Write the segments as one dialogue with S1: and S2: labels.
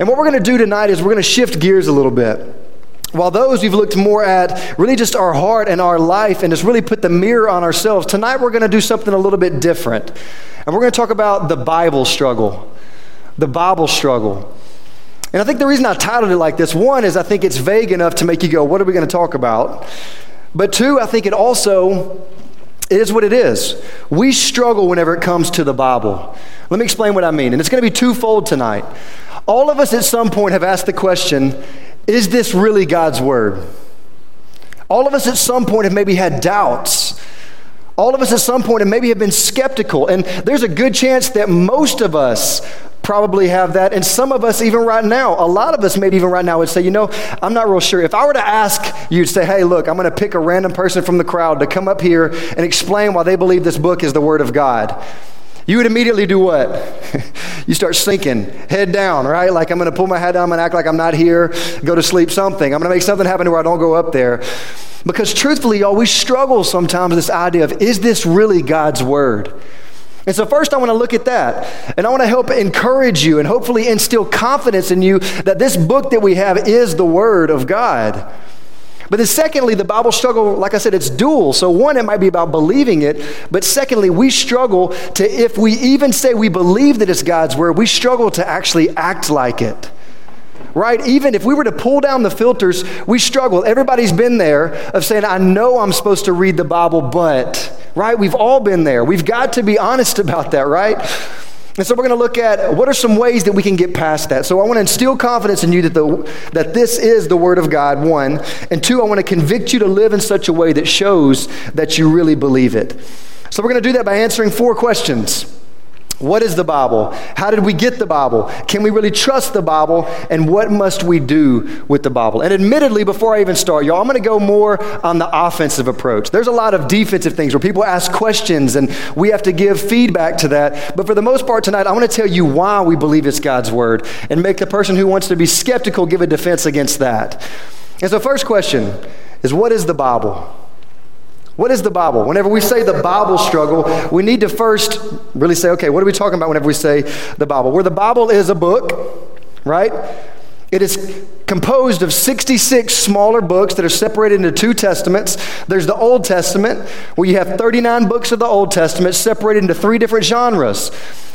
S1: And what we're going to do tonight is we're going to shift gears a little bit. While those we've looked more at really just our heart and our life and just really put the mirror on ourselves, tonight we're going to do something a little bit different. And we're going to talk about the Bible struggle. The Bible struggle. And I think the reason I titled it like this one is I think it's vague enough to make you go, what are we going to talk about? But two, I think it also it is what it is. We struggle whenever it comes to the Bible. Let me explain what I mean. And it's going to be twofold tonight. All of us at some point have asked the question is this really God's Word? All of us at some point have maybe had doubts. All of us at some point have maybe have been skeptical. And there's a good chance that most of us probably have that. And some of us, even right now, a lot of us, maybe even right now, would say, you know, I'm not real sure. If I were to ask you say, hey, look, I'm going to pick a random person from the crowd to come up here and explain why they believe this book is the Word of God. You would immediately do what? you start sinking, head down, right? Like I'm going to pull my head down, I'm going to act like I'm not here, go to sleep, something. I'm going to make something happen to where I don't go up there. Because truthfully, y'all, we struggle sometimes with this idea of is this really God's word? And so, first, I want to look at that. And I want to help encourage you and hopefully instill confidence in you that this book that we have is the Word of God. But then, secondly, the Bible struggle, like I said, it's dual. So, one, it might be about believing it. But secondly, we struggle to, if we even say we believe that it's God's Word, we struggle to actually act like it right? Even if we were to pull down the filters, we struggle. Everybody's been there of saying, I know I'm supposed to read the Bible, but right? We've all been there. We've got to be honest about that, right? And so we're going to look at what are some ways that we can get past that. So I want to instill confidence in you that, the, that this is the Word of God, one. And two, I want to convict you to live in such a way that shows that you really believe it. So we're going to do that by answering four questions. What is the Bible? How did we get the Bible? Can we really trust the Bible? And what must we do with the Bible? And admittedly, before I even start, y'all, I'm going to go more on the offensive approach. There's a lot of defensive things where people ask questions and we have to give feedback to that. But for the most part tonight, I want to tell you why we believe it's God's Word and make the person who wants to be skeptical give a defense against that. And so, first question is what is the Bible? What is the Bible? Whenever we say the Bible struggle, we need to first really say, okay, what are we talking about whenever we say the Bible? Where the Bible is a book, right? It is composed of 66 smaller books that are separated into two testaments. There's the Old Testament, where you have 39 books of the Old Testament separated into three different genres.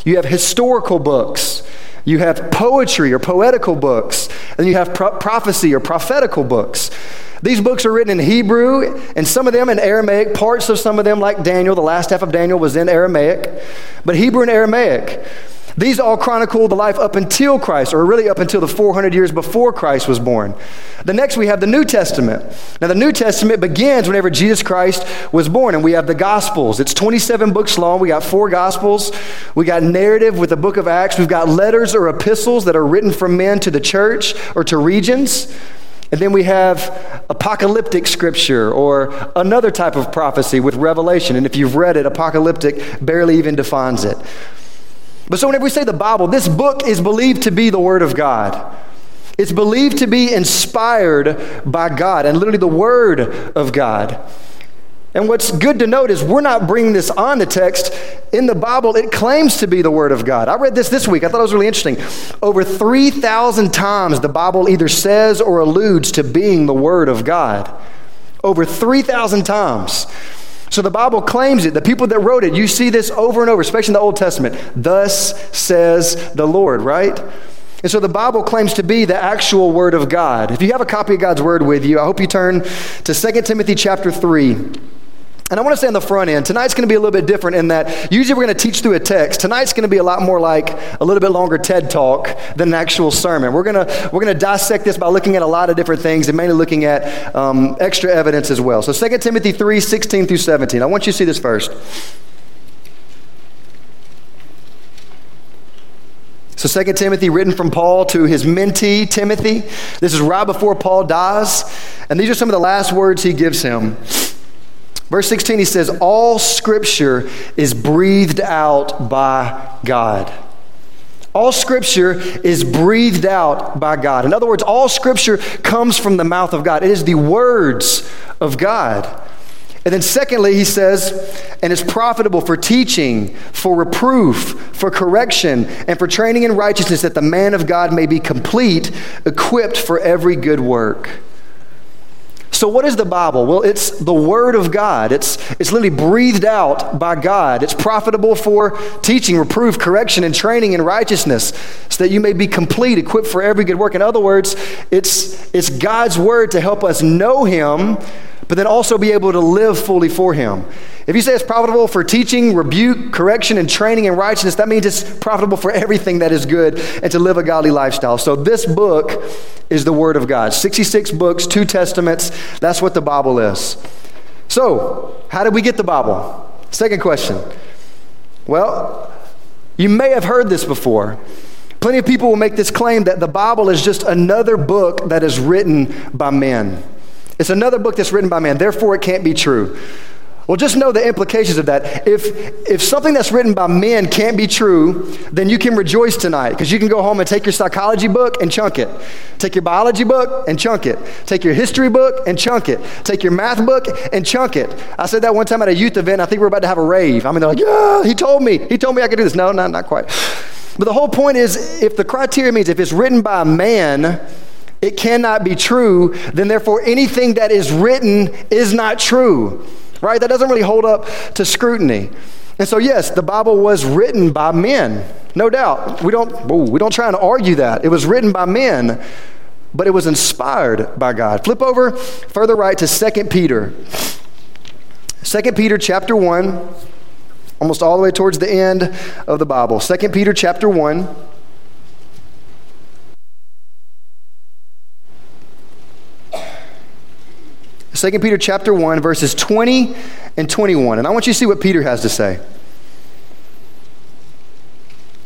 S1: You have historical books, you have poetry or poetical books, and you have pro- prophecy or prophetical books. These books are written in Hebrew and some of them in Aramaic. Parts of some of them, like Daniel, the last half of Daniel was in Aramaic, but Hebrew and Aramaic. These all chronicle the life up until Christ, or really up until the 400 years before Christ was born. The next, we have the New Testament. Now, the New Testament begins whenever Jesus Christ was born, and we have the Gospels. It's 27 books long. We got four Gospels. We got narrative with the book of Acts. We've got letters or epistles that are written from men to the church or to regions. And then we have apocalyptic scripture or another type of prophecy with revelation. And if you've read it, apocalyptic barely even defines it. But so whenever we say the Bible, this book is believed to be the Word of God. It's believed to be inspired by God and literally the Word of God. And what's good to note is we're not bringing this on the text. In the Bible, it claims to be the Word of God. I read this this week. I thought it was really interesting. Over 3,000 times the Bible either says or alludes to being the Word of God. Over 3,000 times. So the Bible claims it. The people that wrote it, you see this over and over, especially in the Old Testament. Thus says the Lord, right? And so the Bible claims to be the actual Word of God. If you have a copy of God's Word with you, I hope you turn to 2 Timothy chapter 3. And I want to say on the front end, tonight's going to be a little bit different in that usually we're going to teach through a text. Tonight's going to be a lot more like a little bit longer TED talk than an actual sermon. We're going to, we're going to dissect this by looking at a lot of different things and mainly looking at um, extra evidence as well. So 2 Timothy 3 16 through 17. I want you to see this first. So 2 Timothy, written from Paul to his mentee, Timothy. This is right before Paul dies. And these are some of the last words he gives him. Verse 16, he says, All scripture is breathed out by God. All scripture is breathed out by God. In other words, all scripture comes from the mouth of God. It is the words of God. And then, secondly, he says, and it's profitable for teaching, for reproof, for correction, and for training in righteousness, that the man of God may be complete, equipped for every good work. So, what is the Bible? Well, it's the Word of God. It's, it's literally breathed out by God. It's profitable for teaching, reproof, correction, and training in righteousness, so that you may be complete, equipped for every good work. In other words, it's, it's God's Word to help us know Him but then also be able to live fully for Him. If you say it's profitable for teaching, rebuke, correction, and training in righteousness, that means it's profitable for everything that is good and to live a godly lifestyle. So this book is the Word of God 66 books, two testaments. That's what the Bible is. So, how did we get the Bible? Second question. Well, you may have heard this before. Plenty of people will make this claim that the Bible is just another book that is written by men. It's another book that's written by man, therefore it can't be true. Well, just know the implications of that. If, if something that's written by men can't be true, then you can rejoice tonight because you can go home and take your psychology book and chunk it. Take your biology book and chunk it. Take your history book and chunk it. Take your math book and chunk it. I said that one time at a youth event. I think we are about to have a rave. I mean, they're like, yeah, he told me. He told me I could do this. No, not, not quite. But the whole point is if the criteria means if it's written by a man, it cannot be true, then therefore anything that is written is not true. Right? That doesn't really hold up to scrutiny. And so, yes, the Bible was written by men, no doubt. We don't, we don't try and argue that. It was written by men, but it was inspired by God. Flip over further right to 2 Peter. 2 Peter chapter 1, almost all the way towards the end of the Bible. 2 Peter chapter 1. 2 Peter chapter 1 verses 20 and 21. And I want you to see what Peter has to say.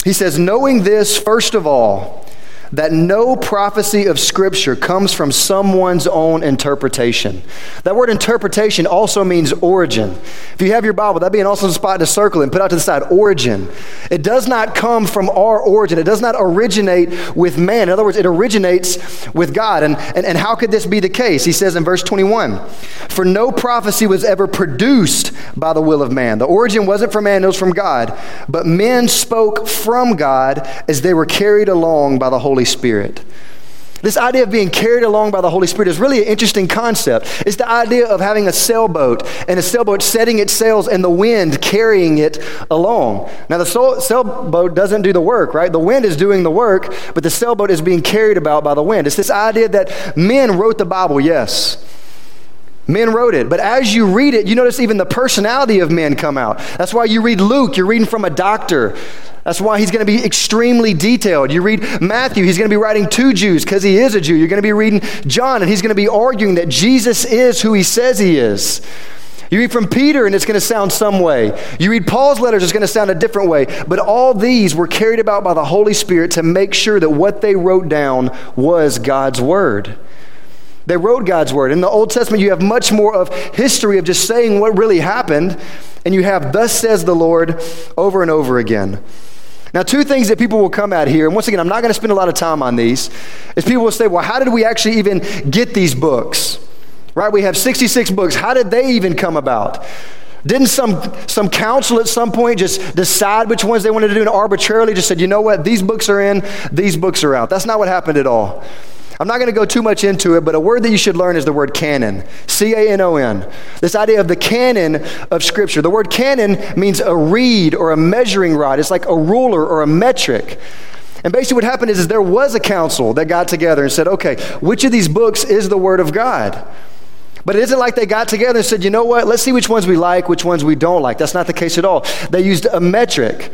S1: He says, "Knowing this first of all, that no prophecy of Scripture comes from someone's own interpretation. That word interpretation also means origin. If you have your Bible, that'd be an awesome spot to circle and put out to the side origin. It does not come from our origin, it does not originate with man. In other words, it originates with God. And, and, and how could this be the case? He says in verse 21 For no prophecy was ever produced by the will of man. The origin wasn't from man, it was from God. But men spoke from God as they were carried along by the Holy Holy Spirit. This idea of being carried along by the Holy Spirit is really an interesting concept. It's the idea of having a sailboat and a sailboat setting its sails and the wind carrying it along. Now, the sailboat doesn't do the work, right? The wind is doing the work, but the sailboat is being carried about by the wind. It's this idea that men wrote the Bible, yes. Men wrote it. But as you read it, you notice even the personality of men come out. That's why you read Luke, you're reading from a doctor. That's why he's going to be extremely detailed. You read Matthew, he's going to be writing to Jews because he is a Jew. You're going to be reading John, and he's going to be arguing that Jesus is who he says he is. You read from Peter, and it's going to sound some way. You read Paul's letters, it's going to sound a different way. But all these were carried about by the Holy Spirit to make sure that what they wrote down was God's Word. They wrote God's Word. In the Old Testament, you have much more of history of just saying what really happened, and you have, Thus says the Lord, over and over again. Now, two things that people will come at here, and once again, I'm not going to spend a lot of time on these, is people will say, well, how did we actually even get these books? Right? We have 66 books. How did they even come about? Didn't some, some council at some point just decide which ones they wanted to do and arbitrarily just said, you know what, these books are in, these books are out? That's not what happened at all. I'm not going to go too much into it, but a word that you should learn is the word canon. C A N O N. This idea of the canon of Scripture. The word canon means a reed or a measuring rod, it's like a ruler or a metric. And basically, what happened is, is there was a council that got together and said, okay, which of these books is the Word of God? But it isn't like they got together and said, you know what, let's see which ones we like, which ones we don't like. That's not the case at all. They used a metric.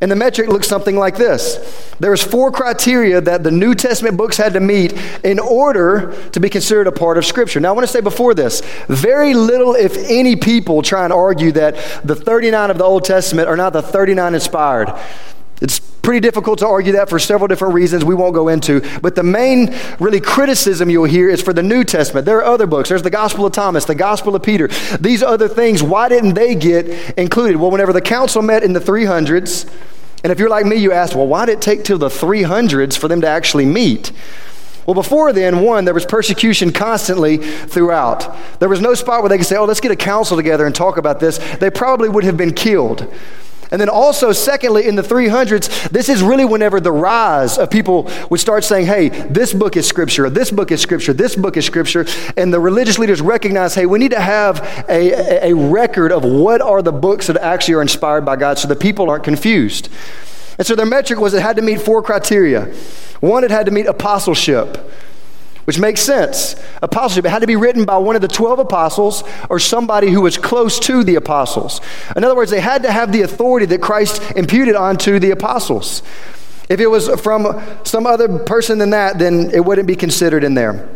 S1: And the metric looks something like this. There's four criteria that the New Testament books had to meet in order to be considered a part of Scripture. Now, I want to say before this, very little, if any, people try and argue that the 39 of the Old Testament are not the 39 inspired. It's pretty difficult to argue that for several different reasons we won't go into. But the main, really, criticism you'll hear is for the New Testament. There are other books. There's the Gospel of Thomas, the Gospel of Peter. These other things, why didn't they get included? Well, whenever the council met in the 300s, and if you're like me, you ask, well, why did it take till the 300s for them to actually meet? Well, before then, one, there was persecution constantly throughout. There was no spot where they could say, oh, let's get a council together and talk about this. They probably would have been killed. And then also, secondly, in the 300s, this is really whenever the rise of people would start saying, hey, this book is scripture, this book is scripture, this book is scripture. And the religious leaders recognize, hey, we need to have a, a record of what are the books that actually are inspired by God so the people aren't confused. And so their metric was it had to meet four criteria. One, it had to meet apostleship which makes sense. Apostleship it had to be written by one of the 12 apostles or somebody who was close to the apostles. In other words, they had to have the authority that Christ imputed onto the apostles. If it was from some other person than that, then it wouldn't be considered in there.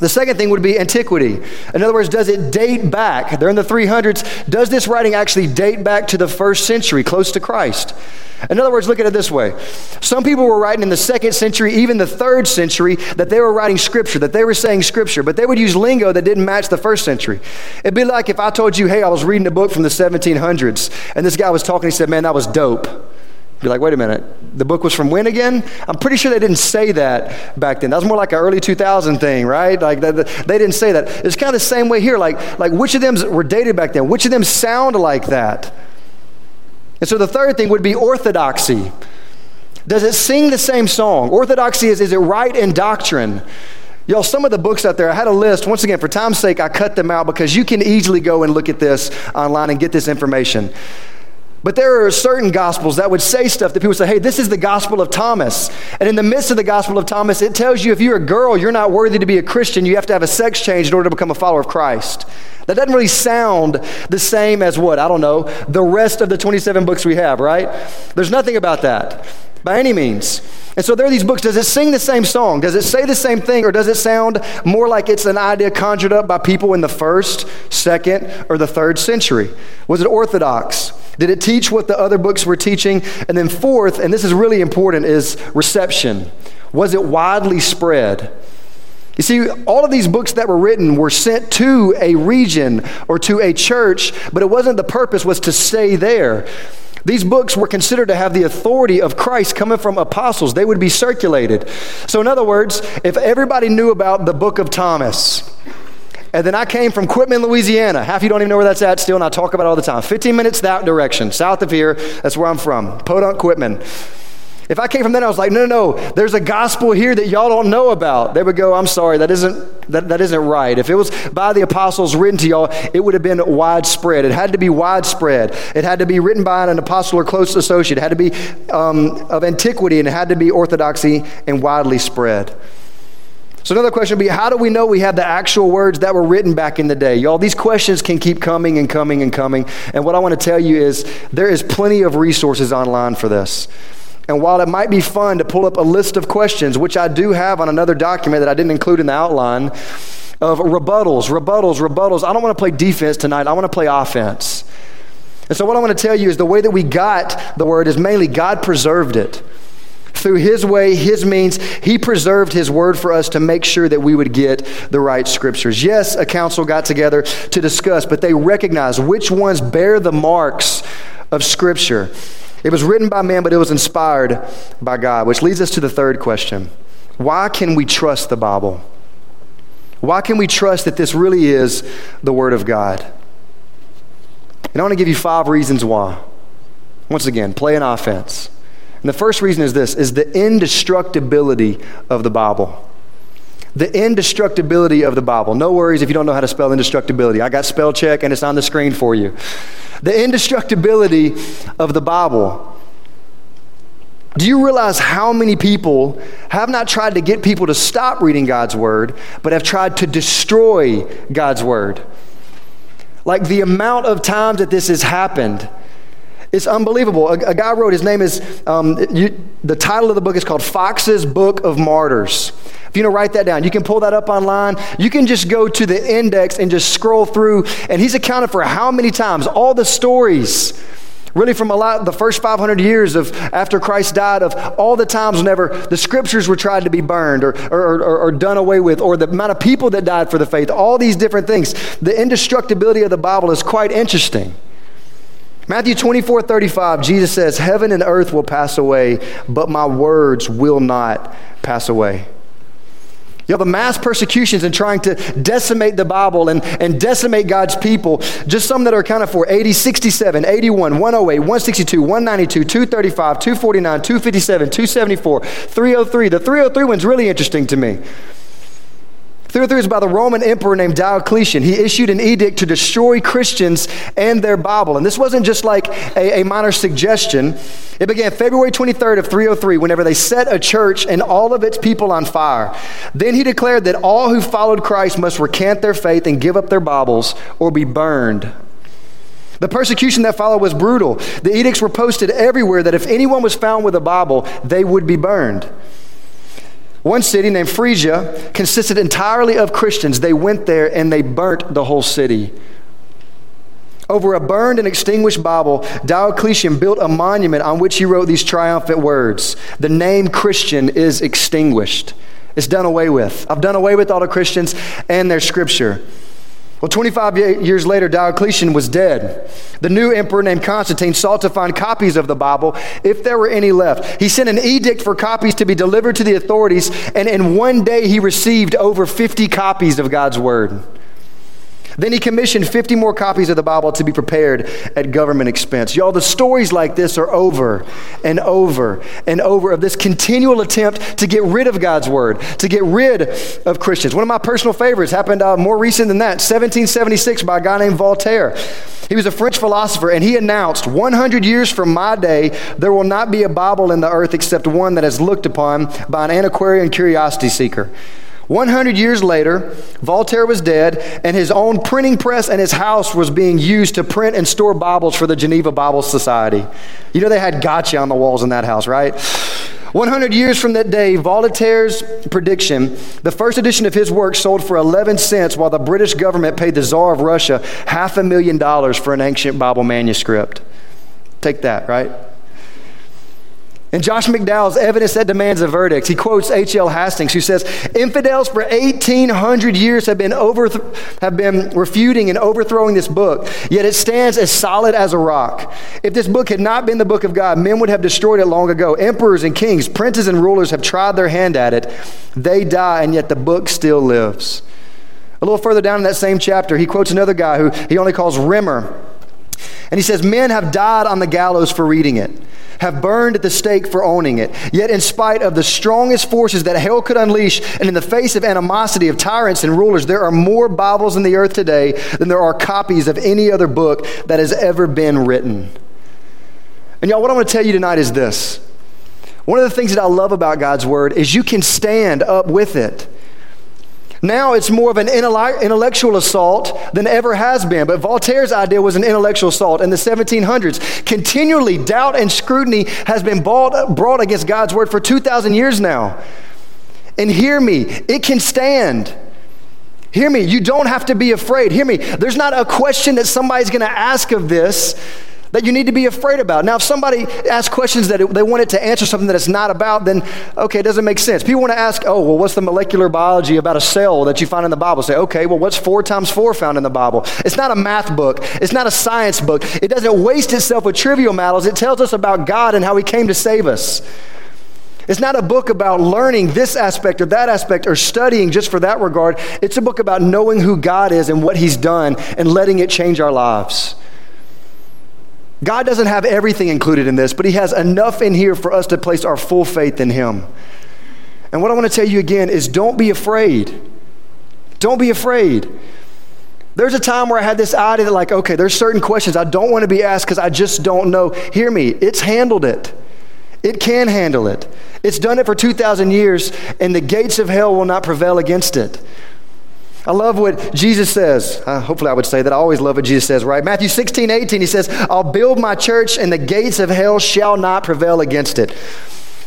S1: The second thing would be antiquity. In other words, does it date back? They're in the 300s. Does this writing actually date back to the first century, close to Christ? In other words, look at it this way. Some people were writing in the second century, even the third century, that they were writing scripture, that they were saying scripture, but they would use lingo that didn't match the first century. It'd be like if I told you, hey, I was reading a book from the 1700s, and this guy was talking, he said, man, that was dope. You're like, wait a minute, the book was from when again? I'm pretty sure they didn't say that back then. That was more like an early 2000 thing, right? Like they didn't say that. It's kind of the same way here. Like, like which of them were dated back then? Which of them sound like that? And so the third thing would be orthodoxy. Does it sing the same song? Orthodoxy is, is it right in doctrine? Y'all, some of the books out there, I had a list. Once again, for time's sake, I cut them out because you can easily go and look at this online and get this information. But there are certain gospels that would say stuff that people say, hey, this is the gospel of Thomas. And in the midst of the gospel of Thomas, it tells you if you're a girl, you're not worthy to be a Christian. You have to have a sex change in order to become a follower of Christ. That doesn't really sound the same as what? I don't know, the rest of the 27 books we have, right? There's nothing about that by any means. And so there are these books. Does it sing the same song? Does it say the same thing? Or does it sound more like it's an idea conjured up by people in the first, second, or the third century? Was it orthodox? Did it teach what the other books were teaching? And then, fourth, and this is really important, is reception. Was it widely spread? You see, all of these books that were written were sent to a region or to a church, but it wasn't the purpose was to stay there. These books were considered to have the authority of Christ coming from apostles. They would be circulated. So, in other words, if everybody knew about the book of Thomas, and then I came from Quitman, Louisiana. Half of you don't even know where that's at still, and I talk about it all the time. 15 minutes that direction, south of here. That's where I'm from. Podunk, Quitman. If I came from there, I was like, no, no, no, there's a gospel here that y'all don't know about. They would go, I'm sorry, that isn't, that, that isn't right. If it was by the apostles written to y'all, it would have been widespread. It had to be widespread. It had to be written by an apostle or close associate. It had to be um, of antiquity, and it had to be orthodoxy and widely spread. So, another question would be how do we know we have the actual words that were written back in the day? Y'all, these questions can keep coming and coming and coming. And what I want to tell you is there is plenty of resources online for this. And while it might be fun to pull up a list of questions, which I do have on another document that I didn't include in the outline, of rebuttals, rebuttals, rebuttals, I don't want to play defense tonight. I want to play offense. And so, what I want to tell you is the way that we got the word is mainly God preserved it through His way, His means, He preserved His word for us to make sure that we would get the right scriptures. Yes, a council got together to discuss, but they recognized which ones bear the marks of Scripture. It was written by man, but it was inspired by God, which leads us to the third question Why can we trust the Bible? Why can we trust that this really is the Word of God? And I want to give you five reasons why. Once again, play an offense. And the first reason is this is the indestructibility of the Bible. The indestructibility of the Bible. No worries if you don't know how to spell indestructibility. I got spell check and it's on the screen for you. The indestructibility of the Bible. Do you realize how many people have not tried to get people to stop reading God's word, but have tried to destroy God's word? Like the amount of times that this has happened it's unbelievable. A, a guy wrote, his name is, um, you, the title of the book is called Fox's Book of Martyrs. If you know, write that down. You can pull that up online. You can just go to the index and just scroll through, and he's accounted for how many times, all the stories really from a lot the first 500 years of after christ died of all the times whenever the scriptures were tried to be burned or, or, or, or, done away with or the amount of people that died for the faith all these different things the indestructibility of the bible is quite interesting Matthew 24, 35, Jesus says, Heaven and earth will pass away, but my words will not pass away. You know, the mass persecutions and trying to decimate the Bible and, and decimate God's people, just some that are accounted for 80, 67, 81, 108, 162, 192, 235, 249, 257, 274, 303. The 303 one's really interesting to me. 303 is by the Roman emperor named Diocletian. He issued an edict to destroy Christians and their Bible. And this wasn't just like a, a, minor suggestion. It began February 23rd of 303 whenever they set a church and all of its people on fire. Then he declared that all who followed Christ must recant their faith and give up their Bibles or be burned. The persecution that followed was brutal. The edicts were posted everywhere that if anyone was found with a Bible, they would be burned. One city named Phrygia consisted entirely of Christians. They went there and they burnt the whole city. Over a burned and extinguished Bible, Diocletian built a monument on which he wrote these triumphant words The name Christian is extinguished. It's done away with. I've done away with all the Christians and their scripture. Well, 25 years later, Diocletian was dead. The new emperor named Constantine sought to find copies of the Bible, if there were any left. He sent an edict for copies to be delivered to the authorities, and in one day he received over 50 copies of God's Word. Then he commissioned 50 more copies of the Bible to be prepared at government expense. Y'all, the stories like this are over and over and over of this continual attempt to get rid of God's Word, to get rid of Christians. One of my personal favorites happened uh, more recent than that, 1776, by a guy named Voltaire. He was a French philosopher, and he announced 100 years from my day, there will not be a Bible in the earth except one that is looked upon by an antiquarian curiosity seeker. 100 years later, Voltaire was dead, and his own printing press and his house was being used to print and store Bibles for the Geneva Bible Society. You know, they had gotcha on the walls in that house, right? 100 years from that day, Voltaire's prediction, the first edition of his work sold for 11 cents while the British government paid the Tsar of Russia half a million dollars for an ancient Bible manuscript. Take that, right? In Josh McDowell's Evidence That Demands a Verdict, he quotes H.L. Hastings, who says, Infidels for 1,800 years have been, overth- have been refuting and overthrowing this book, yet it stands as solid as a rock. If this book had not been the book of God, men would have destroyed it long ago. Emperors and kings, princes and rulers have tried their hand at it. They die, and yet the book still lives. A little further down in that same chapter, he quotes another guy who he only calls Rimmer. And he says, Men have died on the gallows for reading it have burned at the stake for owning it. Yet, in spite of the strongest forces that hell could unleash, and in the face of animosity of tyrants and rulers, there are more Bibles in the earth today than there are copies of any other book that has ever been written. And y'all, what I want to tell you tonight is this. One of the things that I love about God's Word is you can stand up with it. Now it's more of an intellectual assault than ever has been. But Voltaire's idea was an intellectual assault in the 1700s. Continually, doubt and scrutiny has been brought against God's word for 2,000 years now. And hear me, it can stand. Hear me, you don't have to be afraid. Hear me, there's not a question that somebody's going to ask of this that you need to be afraid about. Now, if somebody asks questions that it, they want it to answer something that it's not about, then okay, it doesn't make sense. People want to ask, oh, well, what's the molecular biology about a cell that you find in the Bible? Say, okay, well, what's four times four found in the Bible? It's not a math book, it's not a science book. It doesn't waste itself with trivial matters. It tells us about God and how He came to save us. It's not a book about learning this aspect or that aspect or studying just for that regard. It's a book about knowing who God is and what He's done and letting it change our lives. God doesn't have everything included in this, but He has enough in here for us to place our full faith in Him. And what I want to tell you again is don't be afraid. Don't be afraid. There's a time where I had this idea that, like, okay, there's certain questions I don't want to be asked because I just don't know. Hear me, it's handled it. It can handle it. It's done it for 2,000 years, and the gates of hell will not prevail against it. I love what Jesus says. Uh, hopefully, I would say that. I always love what Jesus says, right? Matthew 16, 18, he says, I'll build my church, and the gates of hell shall not prevail against it.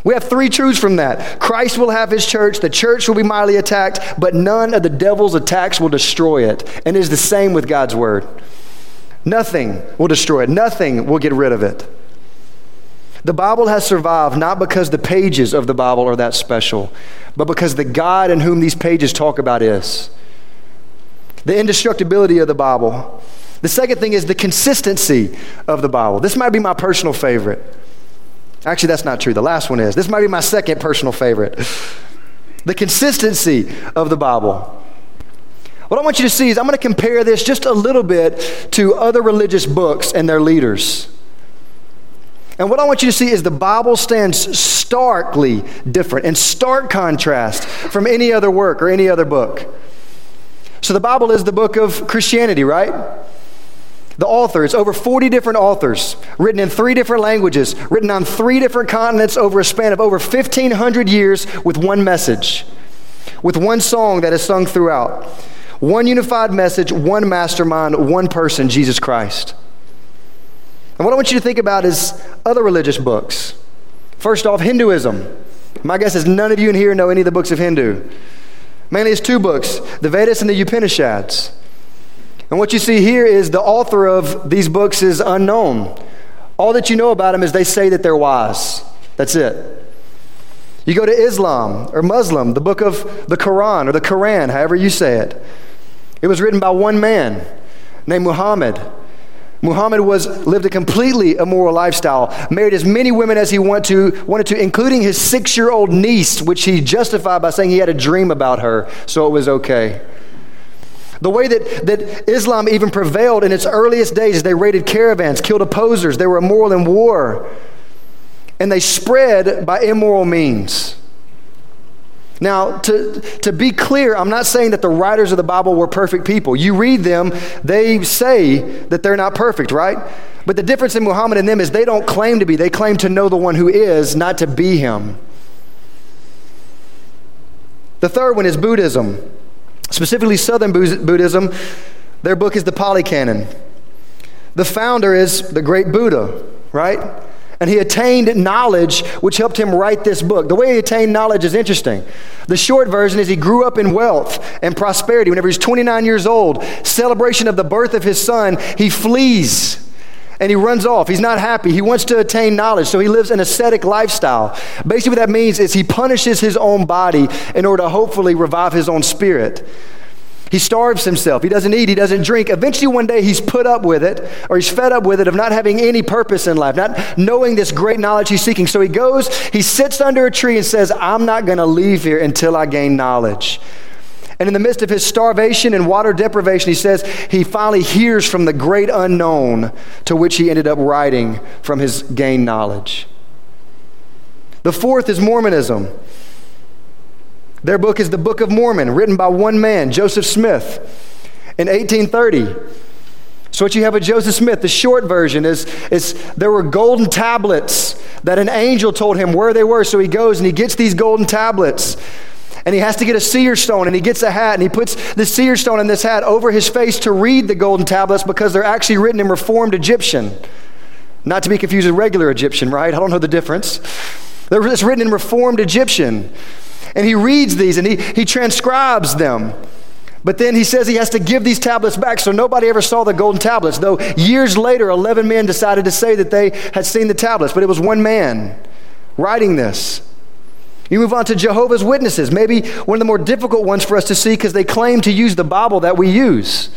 S1: We have three truths from that. Christ will have his church, the church will be mightily attacked, but none of the devil's attacks will destroy it. And it is the same with God's word. Nothing will destroy it, nothing will get rid of it. The Bible has survived not because the pages of the Bible are that special, but because the God in whom these pages talk about is the indestructibility of the Bible. The second thing is the consistency of the Bible. This might be my personal favorite. Actually, that's not true. The last one is. This might be my second personal favorite. the consistency of the Bible. What I want you to see is I'm going to compare this just a little bit to other religious books and their leaders. And what I want you to see is the Bible stands starkly different, in stark contrast from any other work or any other book. So the Bible is the book of Christianity, right? The author, it's over 40 different authors, written in three different languages, written on three different continents over a span of over 1,500 years with one message, with one song that is sung throughout. One unified message, one mastermind, one person, Jesus Christ. And what I want you to think about is other religious books. First off, Hinduism. My guess is none of you in here know any of the books of Hindu. Mainly it's two books, the Vedas and the Upanishads. And what you see here is the author of these books is unknown. All that you know about them is they say that they're wise. That's it. You go to Islam or Muslim, the book of the Quran or the Quran, however you say it. It was written by one man named Muhammad. Muhammad was lived a completely immoral lifestyle, married as many women as he wanted to, wanted to, including his six-year-old niece, which he justified by saying he had a dream about her, so it was okay. The way that, that Islam even prevailed in its earliest days is they raided caravans, killed opposers, they were immoral in war, and they spread by immoral means. Now, to, to be clear, I'm not saying that the writers of the Bible were perfect people. You read them, they say that they're not perfect, right? But the difference in Muhammad and them is they don't claim to be, they claim to know the one who is, not to be him. The third one is Buddhism, specifically Southern Buddhism. Their book is the Pali Canon. The founder is the great Buddha, right? And he attained knowledge, which helped him write this book. The way he attained knowledge is interesting. The short version is he grew up in wealth and prosperity. Whenever he's 29 years old, celebration of the birth of his son, he flees and he runs off. He's not happy. He wants to attain knowledge, so he lives an ascetic lifestyle. Basically, what that means is he punishes his own body in order to hopefully revive his own spirit. He starves himself. He doesn't eat. He doesn't drink. Eventually, one day, he's put up with it, or he's fed up with it of not having any purpose in life, not knowing this great knowledge he's seeking. So he goes, he sits under a tree and says, I'm not going to leave here until I gain knowledge. And in the midst of his starvation and water deprivation, he says he finally hears from the great unknown to which he ended up writing from his gained knowledge. The fourth is Mormonism. Their book is the Book of Mormon, written by one man, Joseph Smith, in 1830. So, what you have with Joseph Smith, the short version is, is there were golden tablets that an angel told him where they were. So he goes and he gets these golden tablets. And he has to get a seer stone and he gets a hat and he puts the seer stone in this hat over his face to read the golden tablets because they're actually written in Reformed Egyptian. Not to be confused with regular Egyptian, right? I don't know the difference. It's written in Reformed Egyptian. And he reads these and he, he transcribes them. But then he says he has to give these tablets back, so nobody ever saw the golden tablets. Though years later, 11 men decided to say that they had seen the tablets, but it was one man writing this. You move on to Jehovah's Witnesses, maybe one of the more difficult ones for us to see because they claim to use the Bible that we use.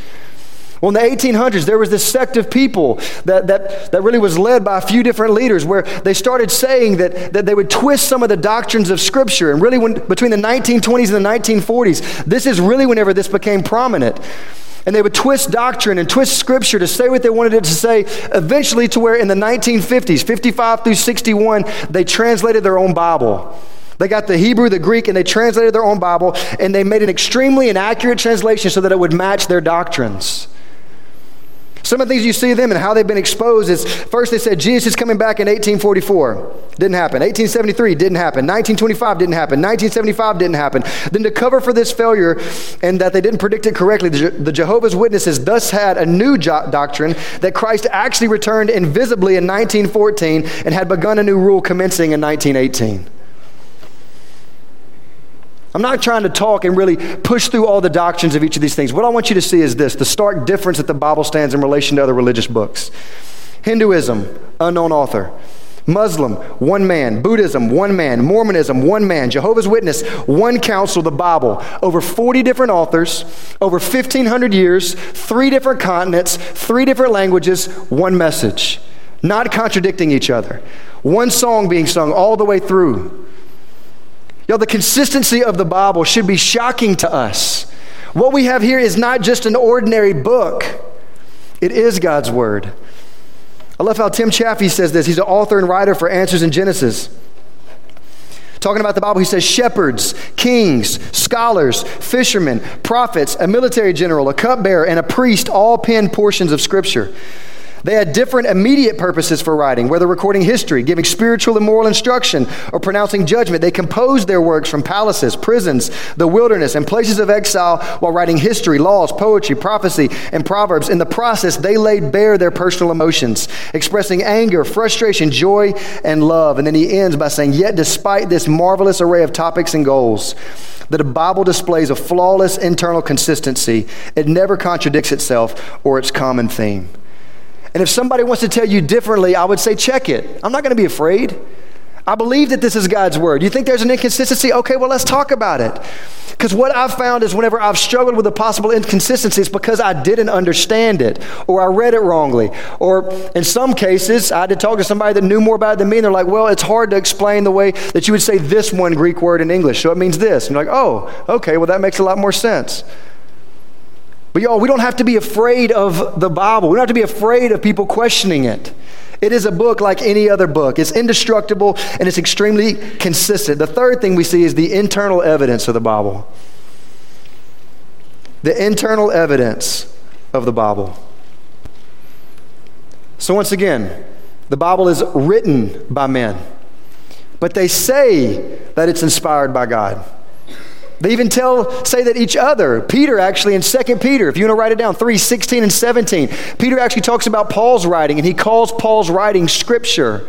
S1: Well, in the 1800s, there was this sect of people that, that, that really was led by a few different leaders where they started saying that, that they would twist some of the doctrines of Scripture. And really, when, between the 1920s and the 1940s, this is really whenever this became prominent. And they would twist doctrine and twist Scripture to say what they wanted it to say, eventually, to where in the 1950s, 55 through 61, they translated their own Bible. They got the Hebrew, the Greek, and they translated their own Bible, and they made an extremely inaccurate translation so that it would match their doctrines. Some of the things you see them and how they've been exposed is first they said Jesus is coming back in 1844. Didn't happen. 1873 didn't happen. 1925 didn't happen. 1975 didn't happen. Then to cover for this failure and that they didn't predict it correctly, the Jehovah's Witnesses thus had a new jo- doctrine that Christ actually returned invisibly in 1914 and had begun a new rule commencing in 1918. I'm not trying to talk and really push through all the doctrines of each of these things. What I want you to see is this the stark difference that the Bible stands in relation to other religious books. Hinduism, unknown author. Muslim, one man. Buddhism, one man. Mormonism, one man. Jehovah's Witness, one council, the Bible. Over 40 different authors, over 1,500 years, three different continents, three different languages, one message. Not contradicting each other. One song being sung all the way through. Yo, the consistency of the Bible should be shocking to us. What we have here is not just an ordinary book, it is God's Word. I love how Tim Chaffey says this. He's an author and writer for Answers in Genesis. Talking about the Bible, he says shepherds, kings, scholars, fishermen, prophets, a military general, a cupbearer, and a priest all pen portions of Scripture. They had different immediate purposes for writing, whether recording history, giving spiritual and moral instruction, or pronouncing judgment. They composed their works from palaces, prisons, the wilderness, and places of exile while writing history, laws, poetry, prophecy, and proverbs. In the process, they laid bare their personal emotions, expressing anger, frustration, joy, and love. And then he ends by saying, Yet despite this marvelous array of topics and goals, the Bible displays a flawless internal consistency. It never contradicts itself or its common theme. And if somebody wants to tell you differently, I would say check it. I'm not going to be afraid. I believe that this is God's word. You think there's an inconsistency? Okay, well, let's talk about it. Because what I've found is whenever I've struggled with a possible inconsistency, it's because I didn't understand it, or I read it wrongly, or in some cases, I had to talk to somebody that knew more about it than me, and they're like, well, it's hard to explain the way that you would say this one Greek word in English, so it means this. And you're like, oh, okay, well, that makes a lot more sense. But y'all, we don't have to be afraid of the Bible. We don't have to be afraid of people questioning it. It is a book like any other book. It's indestructible and it's extremely consistent. The third thing we see is the internal evidence of the Bible. The internal evidence of the Bible. So, once again, the Bible is written by men, but they say that it's inspired by God. They even tell, say that each other. Peter actually in 2 Peter, if you want to write it down, 3, 16 and 17. Peter actually talks about Paul's writing, and he calls Paul's writing scripture.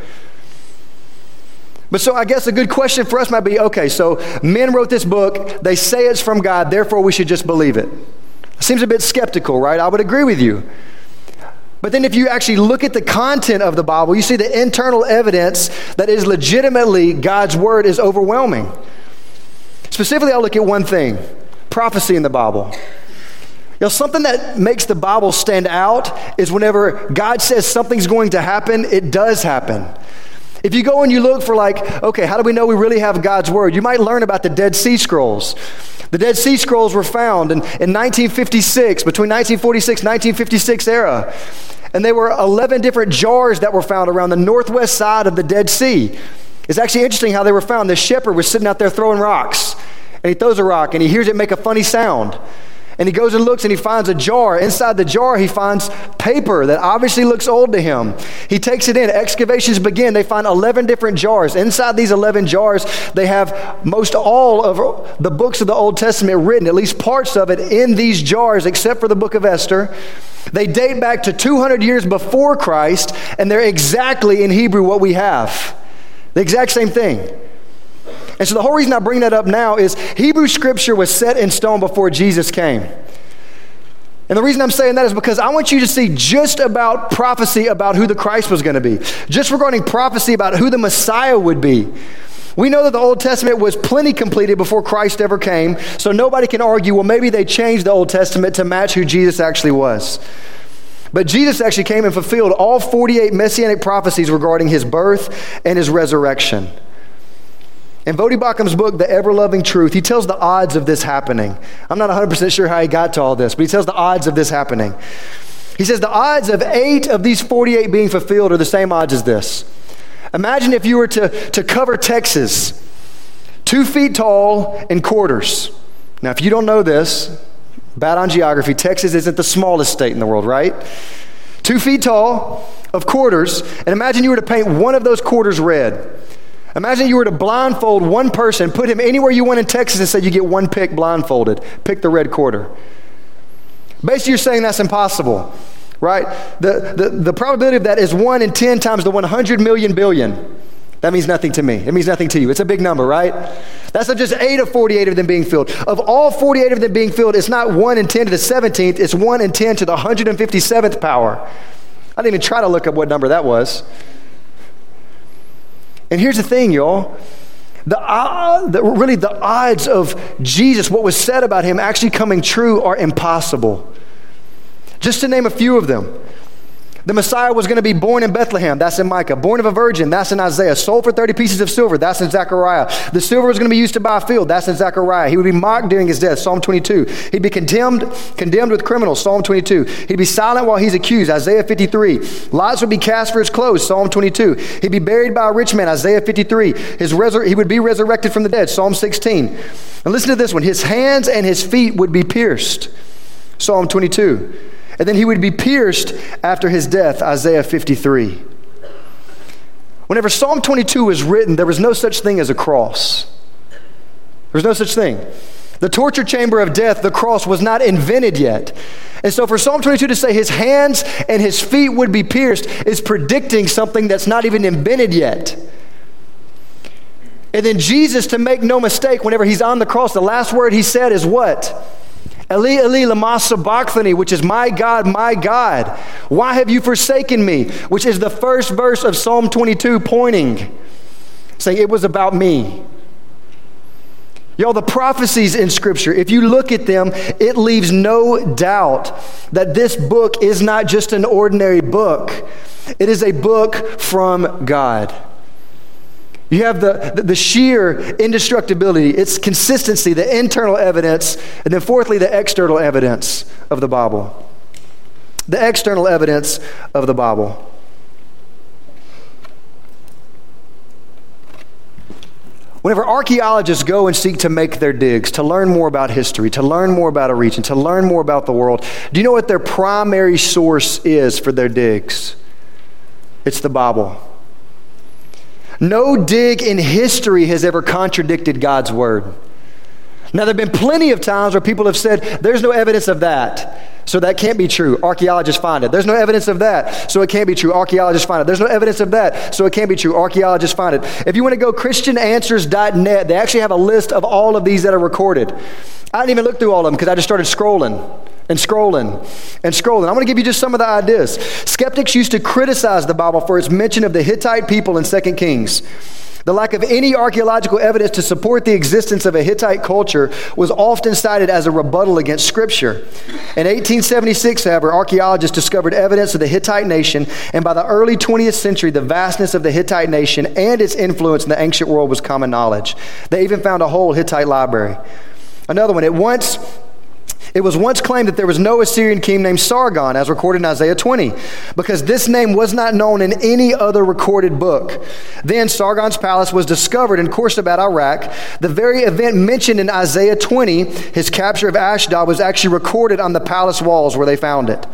S1: But so I guess a good question for us might be okay, so men wrote this book, they say it's from God, therefore we should just believe it. Seems a bit skeptical, right? I would agree with you. But then, if you actually look at the content of the Bible, you see the internal evidence that is legitimately God's word is overwhelming. Specifically, I'll look at one thing prophecy in the Bible. You know, something that makes the Bible stand out is whenever God says something's going to happen, it does happen. If you go and you look for, like, okay, how do we know we really have God's Word? You might learn about the Dead Sea Scrolls. The Dead Sea Scrolls were found in, in 1956, between 1946 1956 era. And there were 11 different jars that were found around the northwest side of the Dead Sea. It's actually interesting how they were found. The shepherd was sitting out there throwing rocks, and he throws a rock, and he hears it make a funny sound. And he goes and looks and he finds a jar. Inside the jar, he finds paper that obviously looks old to him. He takes it in. Excavations begin. They find 11 different jars. Inside these 11 jars, they have most all of the books of the Old Testament written, at least parts of it, in these jars, except for the book of Esther. They date back to 200 years before Christ, and they're exactly in Hebrew what we have. The exact same thing. And so the whole reason I bring that up now is Hebrew scripture was set in stone before Jesus came. And the reason I'm saying that is because I want you to see just about prophecy about who the Christ was going to be, just regarding prophecy about who the Messiah would be. We know that the Old Testament was plenty completed before Christ ever came, so nobody can argue, well, maybe they changed the Old Testament to match who Jesus actually was. But Jesus actually came and fulfilled all 48 messianic prophecies regarding his birth and his resurrection. In Voddie Baucham's book, The Ever Loving Truth, he tells the odds of this happening. I'm not 100% sure how he got to all this, but he tells the odds of this happening. He says the odds of eight of these 48 being fulfilled are the same odds as this. Imagine if you were to, to cover Texas, two feet tall in quarters. Now, if you don't know this, Bad on geography. Texas isn't the smallest state in the world, right? Two feet tall of quarters, and imagine you were to paint one of those quarters red. Imagine you were to blindfold one person, put him anywhere you want in Texas, and say you get one pick blindfolded. Pick the red quarter. Basically, you're saying that's impossible, right? The, the, the probability of that is 1 in 10 times the 100 million billion. That means nothing to me. It means nothing to you. It's a big number, right? That's just 8 of 48 of them being filled. Of all 48 of them being filled, it's not 1 in 10 to the 17th, it's 1 in 10 to the 157th power. I didn't even try to look up what number that was. And here's the thing, y'all. The, uh, the, really, the odds of Jesus, what was said about him actually coming true, are impossible. Just to name a few of them The Messiah was going to be born in Bethlehem. That's in Micah. Born of a virgin. That's in Isaiah. Sold for 30 pieces of silver. That's in Zechariah. The silver was going to be used to buy a field. That's in Zechariah. He would be mocked during his death. Psalm 22. He'd be condemned, condemned with criminals. Psalm 22. He'd be silent while he's accused. Isaiah 53. Lots would be cast for his clothes. Psalm 22. He'd be buried by a rich man. Isaiah 53. His resur- he would be resurrected from the dead. Psalm 16. And listen to this one. His hands and his feet would be pierced. Psalm 22 and then he would be pierced after his death, Isaiah 53. Whenever Psalm 22 was written, there was no such thing as a cross. There was no such thing. The torture chamber of death, the cross, was not invented yet. And so for Psalm 22 to say his hands and his feet would be pierced is predicting something that's not even invented yet. And then Jesus, to make no mistake, whenever he's on the cross, the last word he said is what? Eli, Eli, lama sabachthani, which is my God, my God, why have you forsaken me? Which is the first verse of Psalm 22 pointing, saying it was about me. Y'all, the prophecies in Scripture, if you look at them, it leaves no doubt that this book is not just an ordinary book, it is a book from God. You have the, the, the, sheer indestructibility, its consistency, the internal evidence, and then fourthly, the external evidence of the Bible. The external evidence of the Bible. Whenever archaeologists go and seek to make their digs, to learn more about history, to learn more about a region, to learn more about the world, do you know what their primary source is for their digs? It's the Bible. No dig in history has ever contradicted God's word. Now, there have been plenty of times where people have said, there's no evidence of that. So that can't be true. Archaeologists find it. There's no evidence of that. So it can't be true. Archaeologists find it. There's no evidence of that. So it can't be true. Archaeologists find it. If you want to go christiananswers.net, they actually have a list of all of these that are recorded. I didn't even look through all of them because I just started scrolling and scrolling and scrolling. I'm going to give you just some of the ideas. Skeptics used to criticize the Bible for its mention of the Hittite people in 2 Kings. The lack of any archaeological evidence to support the existence of a Hittite culture was often cited as a rebuttal against Scripture. In 1876, however, archaeologists discovered evidence of the Hittite nation, and by the early 20th century, the vastness of the Hittite nation and its influence in the ancient world was common knowledge. They even found a whole Hittite library. Another one, it once it was once claimed that there was no Assyrian king named Sargon, as recorded in Isaiah 20, because this name was not known in any other recorded book. Then Sargon's palace was discovered in Khorsabad, Iraq. The very event mentioned in Isaiah 20, his capture of Ashdod, was actually recorded on the palace walls where they found it.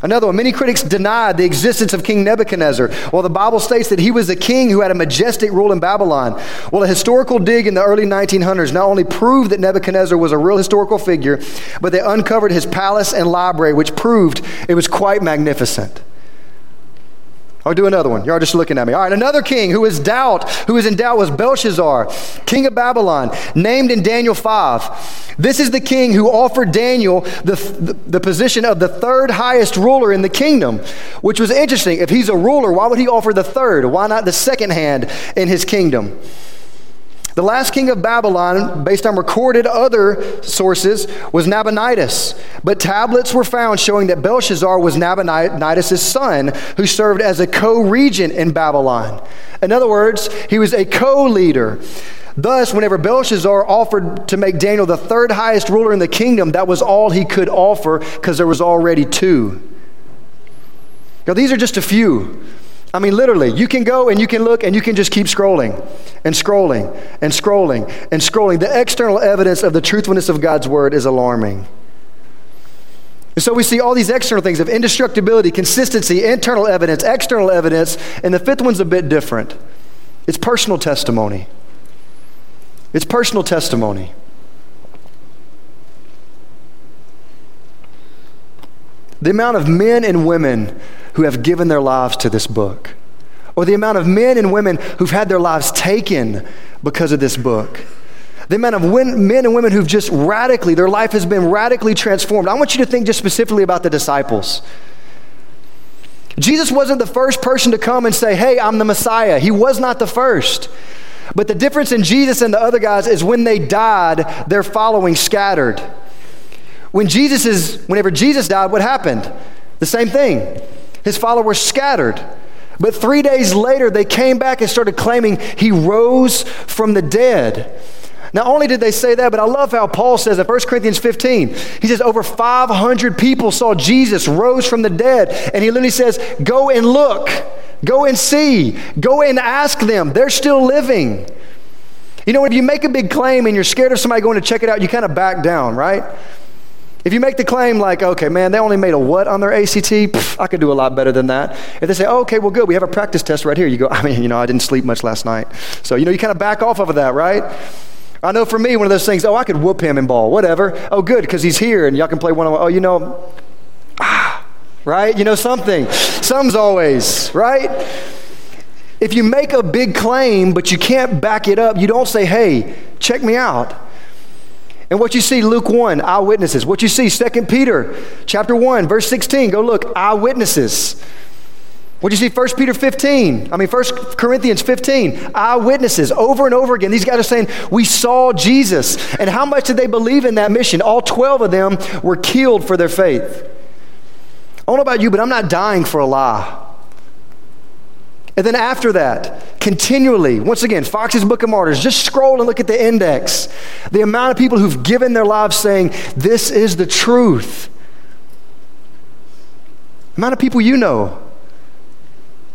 S1: Another one, many critics denied the existence of King Nebuchadnezzar. Well, the Bible states that he was a king who had a majestic rule in Babylon. Well, a historical dig in the early 1900s not only proved that Nebuchadnezzar was a real historical figure, but they uncovered his palace and library, which proved it was quite magnificent. I'll do another one. You're just looking at me. All right, another king who is doubt, who is in doubt was Belshazzar, king of Babylon, named in Daniel 5. This is the king who offered Daniel the, the, the position of the third highest ruler in the kingdom, which was interesting. If he's a ruler, why would he offer the third? Why not the second hand in his kingdom? The last king of Babylon, based on recorded other sources, was Nabonidus. But tablets were found showing that Belshazzar was Nabonidus' son, who served as a co regent in Babylon. In other words, he was a co leader. Thus, whenever Belshazzar offered to make Daniel the third highest ruler in the kingdom, that was all he could offer because there was already two. Now, these are just a few. I mean, literally, you can go and you can look and you can just keep scrolling and scrolling and scrolling and scrolling. The external evidence of the truthfulness of God's word is alarming. And so we see all these external things of indestructibility, consistency, internal evidence, external evidence, and the fifth one's a bit different. It's personal testimony. It's personal testimony. The amount of men and women who have given their lives to this book, or the amount of men and women who've had their lives taken because of this book. The amount of men and women who've just radically, their life has been radically transformed. I want you to think just specifically about the disciples. Jesus wasn't the first person to come and say, Hey, I'm the Messiah. He was not the first. But the difference in Jesus and the other guys is when they died, their following scattered. When Jesus is, whenever Jesus died, what happened? The same thing. His followers scattered. But three days later, they came back and started claiming he rose from the dead. Not only did they say that, but I love how Paul says in 1 Corinthians 15, he says over 500 people saw Jesus rose from the dead. And he literally says, Go and look, go and see, go and ask them. They're still living. You know, if you make a big claim and you're scared of somebody going to check it out, you kind of back down, right? If you make the claim like, okay, man, they only made a what on their ACT? Pff, I could do a lot better than that. If they say, oh, okay, well, good, we have a practice test right here, you go, I mean, you know, I didn't sleep much last night. So, you know, you kind of back off of that, right? I know for me, one of those things, oh, I could whoop him in ball, whatever. Oh, good, because he's here and y'all can play one on one. Oh, you know, ah, right? You know, something. Some's always, right? If you make a big claim, but you can't back it up, you don't say, hey, check me out. And what you see, Luke 1, eyewitnesses. What you see, 2 Peter chapter 1, verse 16, go look, eyewitnesses. What you see? 1 Peter 15. I mean, 1 Corinthians 15. Eyewitnesses over and over again. These guys are saying, We saw Jesus. And how much did they believe in that mission? All 12 of them were killed for their faith. I don't know about you, but I'm not dying for a lie. And then after that, continually, once again, Fox's Book of Martyrs, just scroll and look at the index. The amount of people who've given their lives saying, This is the truth. The amount of people you know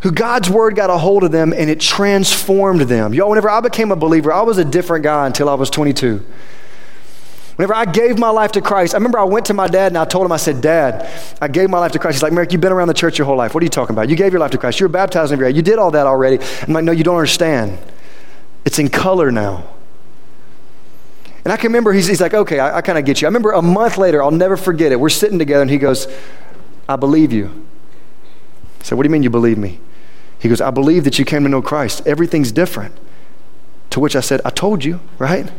S1: who God's word got a hold of them and it transformed them. Y'all, whenever I became a believer, I was a different guy until I was 22. Whenever I gave my life to Christ, I remember I went to my dad and I told him, I said, Dad, I gave my life to Christ. He's like, Merrick, you've been around the church your whole life. What are you talking about? You gave your life to Christ. You were baptized in your You did all that already. I'm like, no, you don't understand. It's in color now. And I can remember, he's, he's like, okay, I, I kind of get you. I remember a month later, I'll never forget it. We're sitting together and he goes, I believe you. I said, what do you mean you believe me? He goes, I believe that you came to know Christ. Everything's different. To which I said, I told you, right?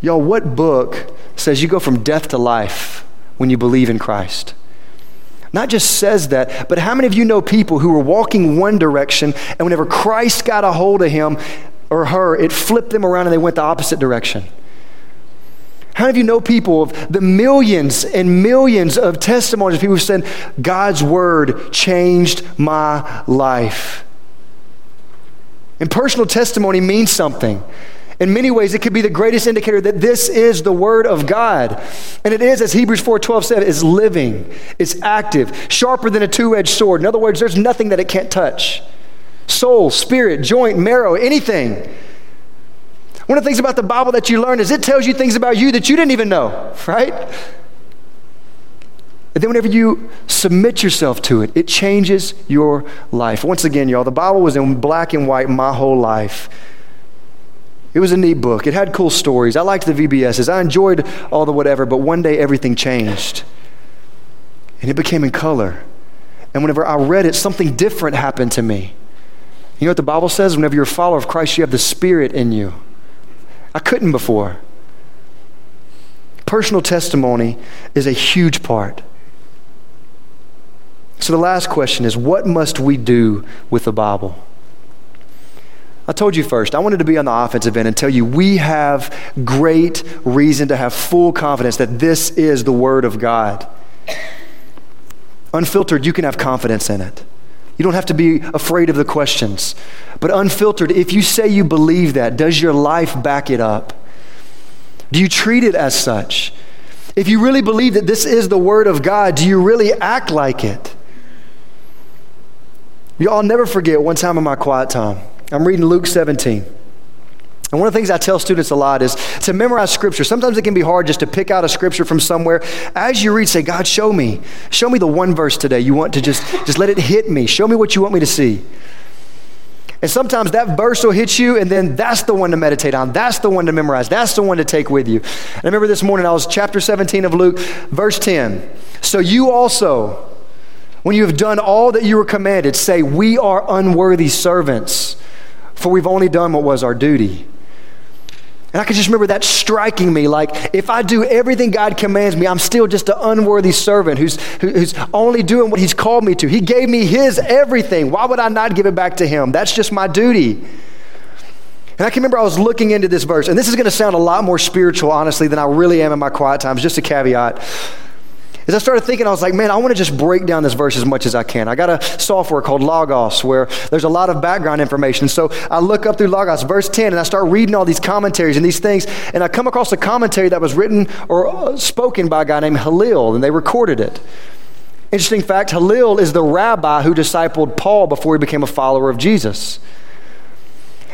S1: Y'all, what book says you go from death to life when you believe in Christ? Not just says that, but how many of you know people who were walking one direction and whenever Christ got a hold of him or her, it flipped them around and they went the opposite direction? How many of you know people of the millions and millions of testimonies of people who said, God's word changed my life? And personal testimony means something. In many ways, it could be the greatest indicator that this is the Word of God. And it is, as Hebrews 4.12 said, is living, it's active, sharper than a two-edged sword. In other words, there's nothing that it can't touch. Soul, spirit, joint, marrow, anything. One of the things about the Bible that you learn is it tells you things about you that you didn't even know, right? And then whenever you submit yourself to it, it changes your life. Once again, y'all, the Bible was in black and white my whole life. It was a neat book. It had cool stories. I liked the VBSs. I enjoyed all the whatever, but one day everything changed. And it became in color. And whenever I read it, something different happened to me. You know what the Bible says? Whenever you're a follower of Christ, you have the Spirit in you. I couldn't before. Personal testimony is a huge part. So the last question is what must we do with the Bible? I told you first, I wanted to be on the offensive end and tell you we have great reason to have full confidence that this is the Word of God. Unfiltered, you can have confidence in it. You don't have to be afraid of the questions. But unfiltered, if you say you believe that, does your life back it up? Do you treat it as such? If you really believe that this is the Word of God, do you really act like it? You all never forget one time in my quiet time. I'm reading Luke 17. And one of the things I tell students a lot is to memorize scripture. Sometimes it can be hard just to pick out a scripture from somewhere. As you read, say, God, show me. Show me the one verse today you want to just, just let it hit me. Show me what you want me to see. And sometimes that verse will hit you, and then that's the one to meditate on. That's the one to memorize. That's the one to take with you. And I remember this morning, I was chapter 17 of Luke, verse 10. So you also, when you have done all that you were commanded, say, We are unworthy servants, for we've only done what was our duty. And I can just remember that striking me like, if I do everything God commands me, I'm still just an unworthy servant who's, who's only doing what He's called me to. He gave me His everything. Why would I not give it back to Him? That's just my duty. And I can remember I was looking into this verse, and this is going to sound a lot more spiritual, honestly, than I really am in my quiet times, just a caveat. Is I started thinking, I was like, man, I want to just break down this verse as much as I can. I got a software called Logos where there's a lot of background information. So I look up through Logos, verse 10, and I start reading all these commentaries and these things. And I come across a commentary that was written or uh, spoken by a guy named Hillel, and they recorded it. Interesting fact Hillel is the rabbi who discipled Paul before he became a follower of Jesus.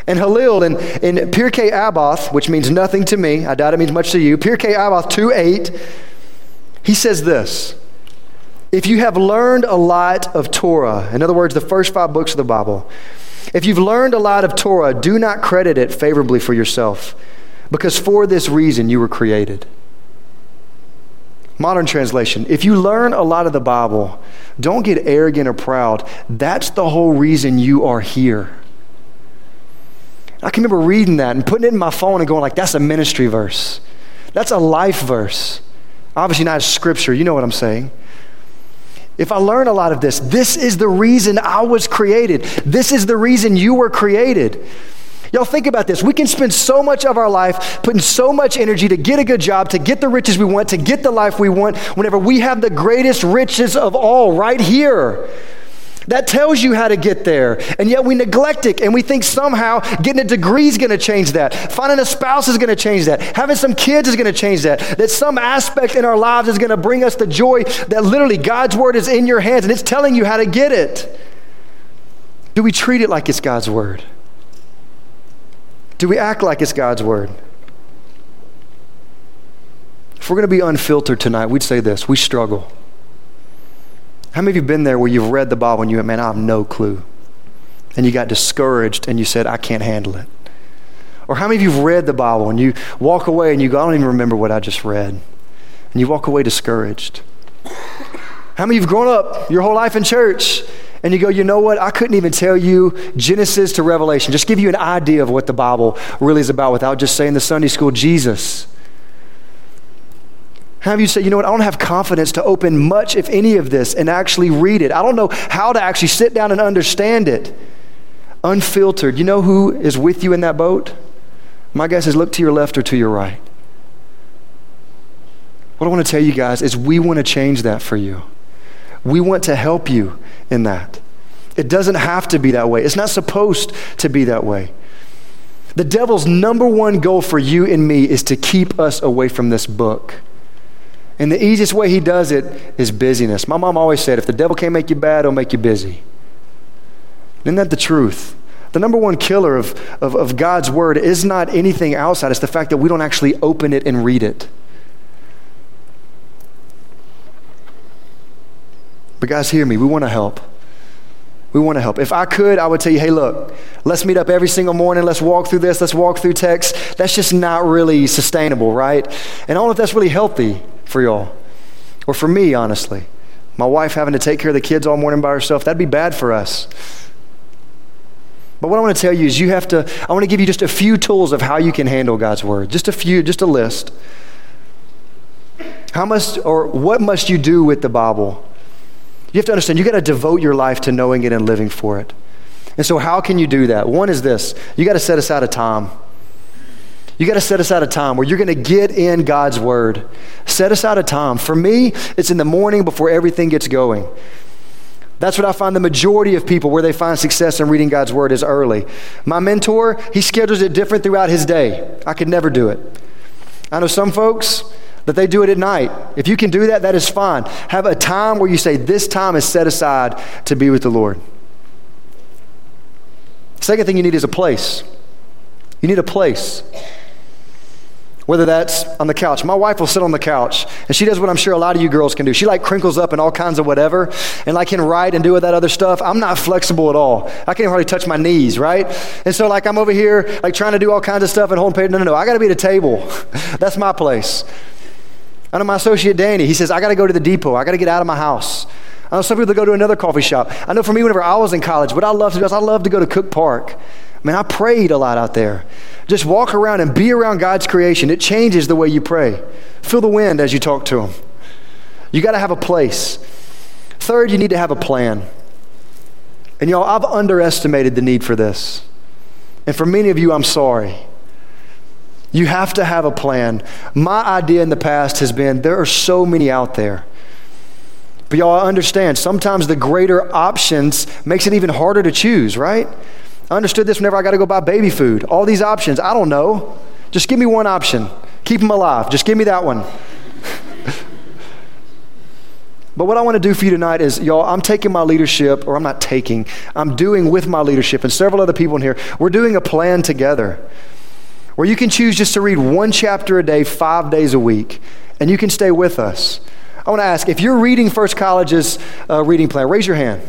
S1: And Hillel in, in Pirkei Avot, which means nothing to me, I doubt it means much to you, Pirkei Avot 2 8, he says this If you have learned a lot of Torah, in other words, the first five books of the Bible, if you've learned a lot of Torah, do not credit it favorably for yourself, because for this reason you were created. Modern translation If you learn a lot of the Bible, don't get arrogant or proud. That's the whole reason you are here. I can remember reading that and putting it in my phone and going like, that's a ministry verse. That's a life verse. Obviously not scripture, you know what I'm saying. If I learn a lot of this, this is the reason I was created. This is the reason you were created. Y'all think about this. We can spend so much of our life putting so much energy to get a good job, to get the riches we want, to get the life we want, whenever we have the greatest riches of all right here. That tells you how to get there. And yet we neglect it and we think somehow getting a degree is going to change that. Finding a spouse is going to change that. Having some kids is going to change that. That some aspect in our lives is going to bring us the joy that literally God's word is in your hands and it's telling you how to get it. Do we treat it like it's God's word? Do we act like it's God's word? If we're going to be unfiltered tonight, we'd say this we struggle. How many of you been there where you've read the Bible and you went, man, I have no clue? And you got discouraged and you said, I can't handle it. Or how many of you have read the Bible and you walk away and you go, I don't even remember what I just read. And you walk away discouraged. How many of you have grown up your whole life in church and you go, you know what? I couldn't even tell you Genesis to Revelation. Just give you an idea of what the Bible really is about without just saying the Sunday school Jesus. Have you say, you know what, I don't have confidence to open much, if any of this, and actually read it. I don't know how to actually sit down and understand it. Unfiltered. You know who is with you in that boat? My guess is look to your left or to your right. What I want to tell you guys is we want to change that for you. We want to help you in that. It doesn't have to be that way. It's not supposed to be that way. The devil's number one goal for you and me is to keep us away from this book. And the easiest way he does it is busyness. My mom always said, if the devil can't make you bad, he'll make you busy. Isn't that the truth? The number one killer of, of, of, God's word is not anything outside, it's the fact that we don't actually open it and read it. But, guys, hear me. We want to help. We want to help. If I could, I would tell you, hey, look, let's meet up every single morning. Let's walk through this. Let's walk through text. That's just not really sustainable, right? And I don't know if that's really healthy for y'all. Or for me, honestly. My wife having to take care of the kids all morning by herself, that'd be bad for us. But what I want to tell you is you have to, I want to give you just a few tools of how you can handle God's word. Just a few, just a list. How must, or what must you do with the Bible? You have to understand, you got to devote your life to knowing it and living for it. And so, how can you do that? One is this you got to set aside a time. You got to set aside a time where you're going to get in God's Word. Set aside a time. For me, it's in the morning before everything gets going. That's what I find the majority of people where they find success in reading God's Word is early. My mentor, he schedules it different throughout his day. I could never do it. I know some folks that they do it at night. If you can do that, that is fine. Have a time where you say, This time is set aside to be with the Lord. Second thing you need is a place. You need a place whether that's on the couch. My wife will sit on the couch and she does what I'm sure a lot of you girls can do. She like crinkles up and all kinds of whatever and like can write and do all that other stuff. I'm not flexible at all. I can't hardly touch my knees, right? And so like I'm over here like trying to do all kinds of stuff and holding paper. No, no, no. I got to be at a table. that's my place. I know my associate Danny, he says, I got to go to the depot. I got to get out of my house. I know some people that go to another coffee shop. I know for me, whenever I was in college, what I love to do is I love to go to Cook Park. I mean, I prayed a lot out there. Just walk around and be around God's creation. It changes the way you pray. Feel the wind as you talk to Him. You got to have a place. Third, you need to have a plan. And y'all, I've underestimated the need for this. And for many of you, I'm sorry. You have to have a plan. My idea in the past has been there are so many out there. But y'all understand, sometimes the greater options makes it even harder to choose, right? I understood this whenever I got to go buy baby food. All these options, I don't know. Just give me one option. Keep them alive. Just give me that one. But what I want to do for you tonight is, y'all, I'm taking my leadership, or I'm not taking, I'm doing with my leadership and several other people in here, we're doing a plan together where you can choose just to read one chapter a day, five days a week, and you can stay with us. I want to ask if you're reading First College's uh, reading plan, raise your hand.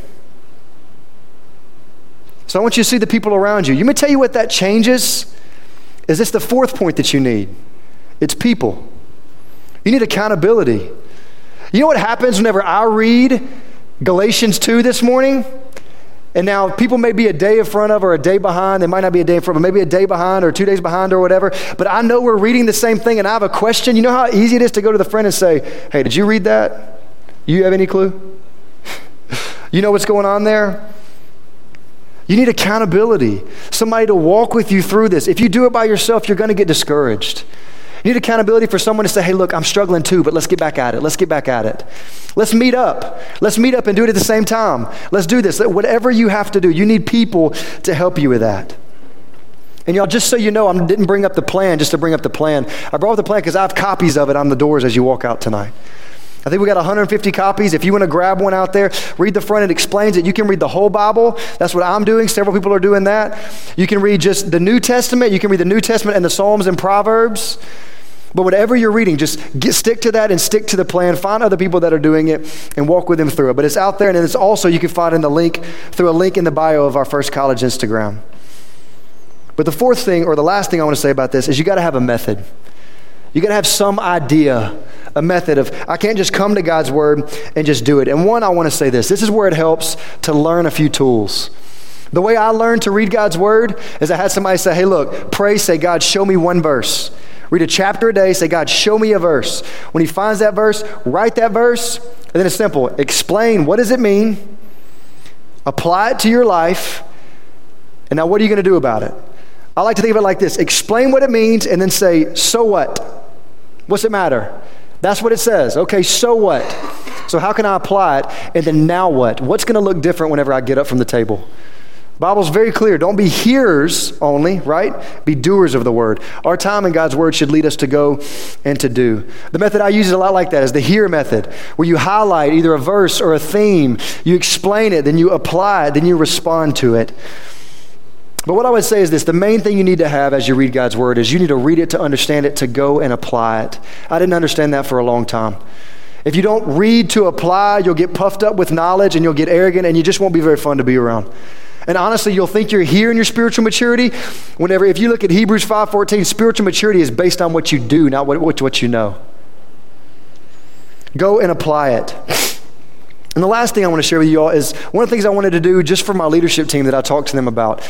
S1: So I want you to see the people around you. You may tell you what that changes. Is this the fourth point that you need? It's people. You need accountability. You know what happens whenever I read Galatians 2 this morning? And now people may be a day in front of or a day behind. They might not be a day in front, but maybe a day behind or two days behind or whatever. But I know we're reading the same thing and I have a question. You know how easy it is to go to the friend and say, Hey, did you read that? You have any clue? you know what's going on there? You need accountability, somebody to walk with you through this. If you do it by yourself, you're going to get discouraged. Need accountability for someone to say, hey, look, I'm struggling too, but let's get back at it. Let's get back at it. Let's meet up. Let's meet up and do it at the same time. Let's do this. Whatever you have to do, you need people to help you with that. And y'all, just so you know, I didn't bring up the plan just to bring up the plan. I brought up the plan because I have copies of it on the doors as you walk out tonight. I think we got 150 copies. If you want to grab one out there, read the front. It explains it. You can read the whole Bible. That's what I'm doing. Several people are doing that. You can read just the New Testament. You can read the New Testament and the Psalms and Proverbs. But whatever you're reading, just get, stick to that and stick to the plan. Find other people that are doing it and walk with them through it. But it's out there, and it's also you can find in the link through a link in the bio of our First College Instagram. But the fourth thing, or the last thing I want to say about this, is you got to have a method. You got to have some idea, a method of, I can't just come to God's Word and just do it. And one, I want to say this this is where it helps to learn a few tools. The way I learned to read God's Word is I had somebody say, hey, look, pray, say, God, show me one verse. Read a chapter a day, say, God, show me a verse. When he finds that verse, write that verse, and then it's simple. Explain what does it mean, apply it to your life, and now what are you going to do about it? I like to think of it like this explain what it means, and then say, so what? What's it matter? That's what it says. Okay, so what? So how can I apply it? And then now what? What's going to look different whenever I get up from the table? Bible's very clear. Don't be hearers only, right? Be doers of the word. Our time in God's word should lead us to go and to do. The method I use is a lot like that is the hear method, where you highlight either a verse or a theme, you explain it, then you apply it, then you respond to it. But what I would say is this the main thing you need to have as you read God's word is you need to read it to understand it, to go and apply it. I didn't understand that for a long time. If you don't read to apply, you'll get puffed up with knowledge and you'll get arrogant and you just won't be very fun to be around. And honestly, you'll think you're here in your spiritual maturity whenever, if you look at Hebrews 5.14, spiritual maturity is based on what you do, not what, what, what you know. Go and apply it. And the last thing I want to share with you all is one of the things I wanted to do just for my leadership team that I talked to them about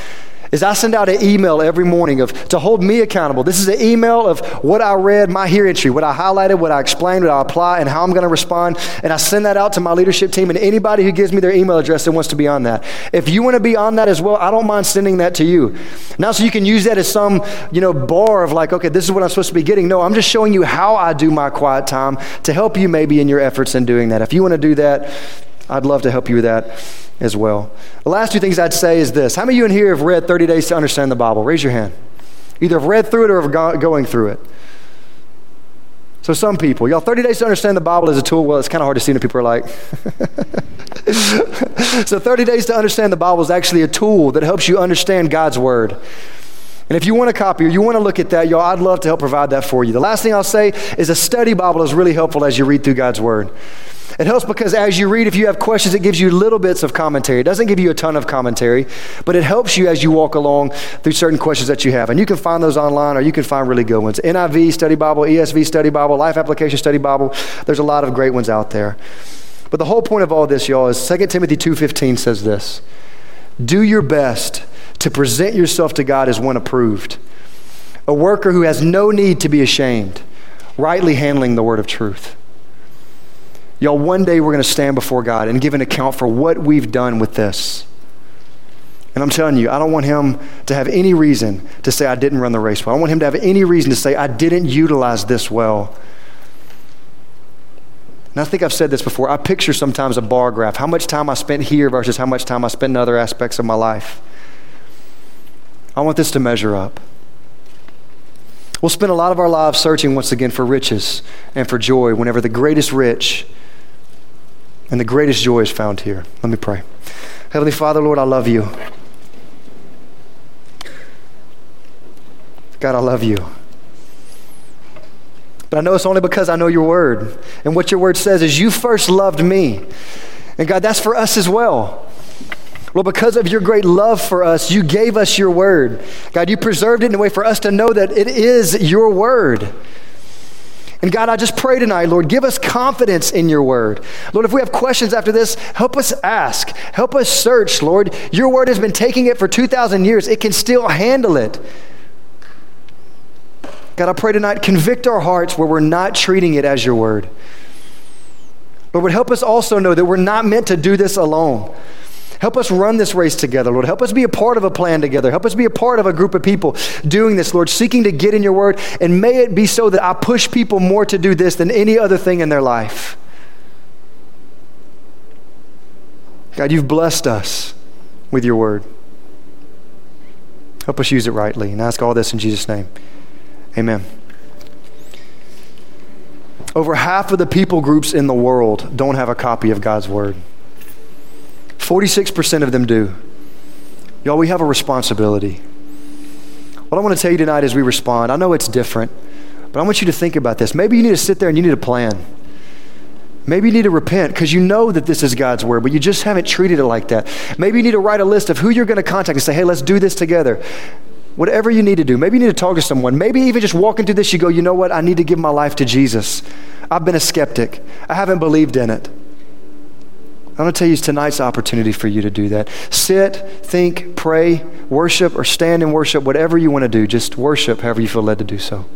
S1: is I send out an email every morning of to hold me accountable. This is an email of what I read, my HEAR entry, what I highlighted, what I explained, what I apply, and how I'm going to respond. And I send that out to my leadership team and anybody who gives me their email address that wants to be on that. If you want to be on that as well, I don't mind sending that to you. Now, so you can use that as some, you know, bar of like, okay, this is what I'm supposed to be getting. No, I'm just showing you how I do my quiet time to help you maybe in your efforts in doing that. If you want to do that, I'd love to help you with that as well. The last two things I'd say is this How many of you in here have read 30 Days to Understand the Bible? Raise your hand. Either have read through it or have gone, going through it. So, some people, y'all, 30 Days to Understand the Bible is a tool. Well, it's kind of hard to see when people are like. so, 30 Days to Understand the Bible is actually a tool that helps you understand God's Word. And if you want a copy or you want to look at that, y'all, I'd love to help provide that for you. The last thing I'll say is a study Bible is really helpful as you read through God's Word. It helps because as you read, if you have questions, it gives you little bits of commentary. It doesn't give you a ton of commentary, but it helps you as you walk along through certain questions that you have. And you can find those online or you can find really good ones. NIV Study Bible, ESV Study Bible, Life Application Study Bible. There's a lot of great ones out there. But the whole point of all this, y'all, is 2 Timothy 2.15 says this. Do your best to present yourself to God as one approved, a worker who has no need to be ashamed, rightly handling the word of truth. Y'all, one day we're going to stand before God and give an account for what we've done with this. And I'm telling you, I don't want him to have any reason to say I didn't run the race well. I don't want him to have any reason to say I didn't utilize this well. And I think I've said this before. I picture sometimes a bar graph how much time I spent here versus how much time I spent in other aspects of my life. I want this to measure up. We'll spend a lot of our lives searching once again for riches and for joy whenever the greatest rich and the greatest joy is found here. Let me pray. Heavenly Father, Lord, I love you. God, I love you. But I know it's only because I know your word. And what your word says is, you first loved me. And God, that's for us as well. Lord, because of your great love for us, you gave us your word. God, you preserved it in a way for us to know that it is your word. And God, I just pray tonight, Lord, give us confidence in your word. Lord, if we have questions after this, help us ask. Help us search, Lord. Your word has been taking it for 2,000 years, it can still handle it. God, I pray tonight, convict our hearts where we're not treating it as your word. Lord, would help us also know that we're not meant to do this alone. Help us run this race together, Lord. Help us be a part of a plan together. Help us be a part of a group of people doing this, Lord, seeking to get in your word. And may it be so that I push people more to do this than any other thing in their life. God, you've blessed us with your word. Help us use it rightly. And ask all this in Jesus' name. Amen. Over half of the people groups in the world don't have a copy of God's Word. 46% of them do. Y'all, we have a responsibility. What I want to tell you tonight as we respond, I know it's different, but I want you to think about this. Maybe you need to sit there and you need a plan. Maybe you need to repent because you know that this is God's word, but you just haven't treated it like that. Maybe you need to write a list of who you're going to contact and say, hey, let's do this together. Whatever you need to do. Maybe you need to talk to someone. Maybe even just walking through this, you go, you know what? I need to give my life to Jesus. I've been a skeptic, I haven't believed in it. I'm going to tell you tonight's opportunity for you to do that. Sit, think, pray, worship, or stand and worship, whatever you want to do. Just worship however you feel led to do so.